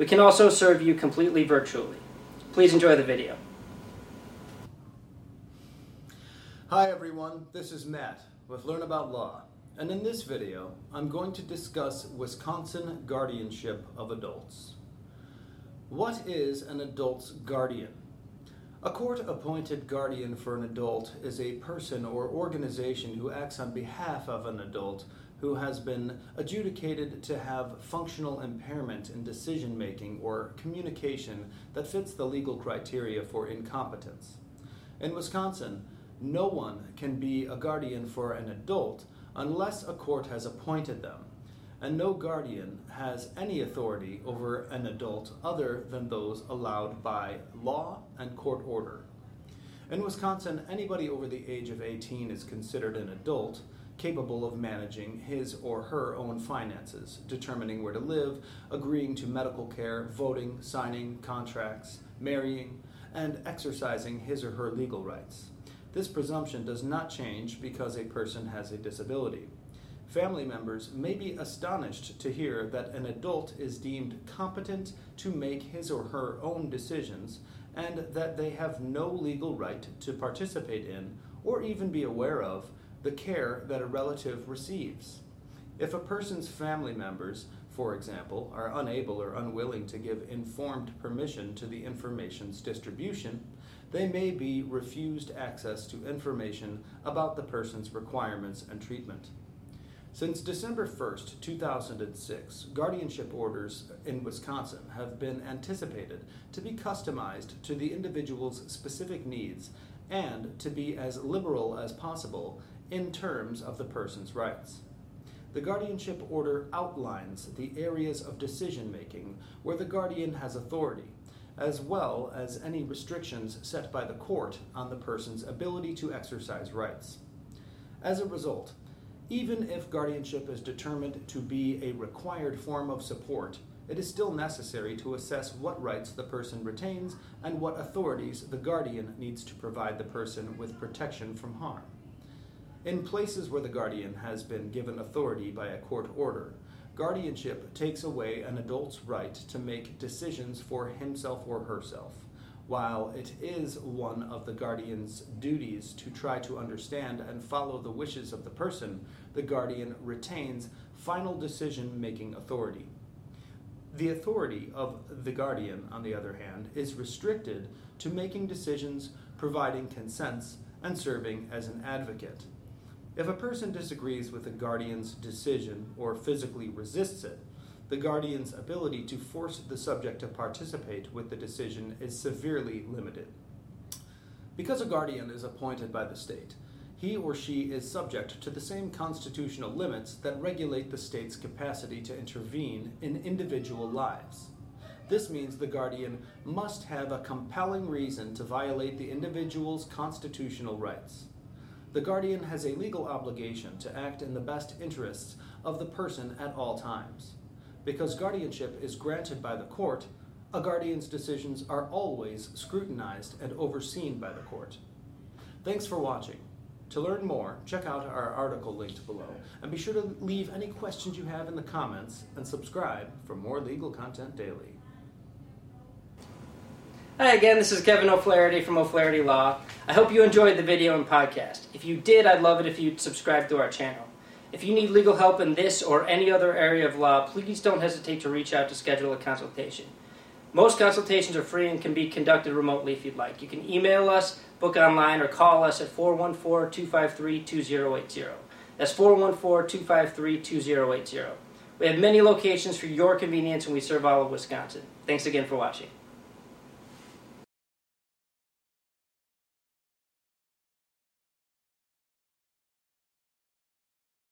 We can also serve you completely virtually. Please enjoy the video. Hi everyone, this is Matt with Learn About Law, and in this video I'm going to discuss Wisconsin guardianship of adults. What is an adult's guardian? A court appointed guardian for an adult is a person or organization who acts on behalf of an adult who has been adjudicated to have functional impairment in decision making or communication that fits the legal criteria for incompetence. In Wisconsin, no one can be a guardian for an adult unless a court has appointed them, and no guardian has any authority over an adult other than those allowed by law and court order. In Wisconsin, anybody over the age of 18 is considered an adult capable of managing his or her own finances, determining where to live, agreeing to medical care, voting, signing contracts, marrying, and exercising his or her legal rights. This presumption does not change because a person has a disability. Family members may be astonished to hear that an adult is deemed competent to make his or her own decisions and that they have no legal right to participate in or even be aware of the care that a relative receives. If a person's family members, for example, are unable or unwilling to give informed permission to the information's distribution, they may be refused access to information about the person's requirements and treatment. Since December 1st, 2006, guardianship orders in Wisconsin have been anticipated to be customized to the individual's specific needs and to be as liberal as possible in terms of the person's rights. The guardianship order outlines the areas of decision making where the guardian has authority, as well as any restrictions set by the court on the person's ability to exercise rights. As a result, even if guardianship is determined to be a required form of support, it is still necessary to assess what rights the person retains and what authorities the guardian needs to provide the person with protection from harm. In places where the guardian has been given authority by a court order, guardianship takes away an adult's right to make decisions for himself or herself. While it is one of the guardian's duties to try to understand and follow the wishes of the person, the guardian retains final decision making authority. The authority of the guardian, on the other hand, is restricted to making decisions, providing consents, and serving as an advocate. If a person disagrees with the guardian's decision or physically resists it, the guardian's ability to force the subject to participate with the decision is severely limited. Because a guardian is appointed by the state, he or she is subject to the same constitutional limits that regulate the state's capacity to intervene in individual lives. This means the guardian must have a compelling reason to violate the individual's constitutional rights the guardian has a legal obligation to act in the best interests of the person at all times. Because guardianship is granted by the court, a guardian's decisions are always scrutinized and overseen by the court. Thanks for watching. To learn more, check out our article linked below, and be sure to leave any questions you have in the comments and subscribe for more legal content daily. Hi again, this is Kevin O'Flaherty from O'Flaherty Law. I hope you enjoyed the video and podcast. If you did, I'd love it if you'd subscribe to our channel. If you need legal help in this or any other area of law, please don't hesitate to reach out to schedule a consultation. Most consultations are free and can be conducted remotely if you'd like. You can email us, book online, or call us at 414 253 2080. That's 414 253 2080. We have many locations for your convenience and we serve all of Wisconsin. Thanks again for watching.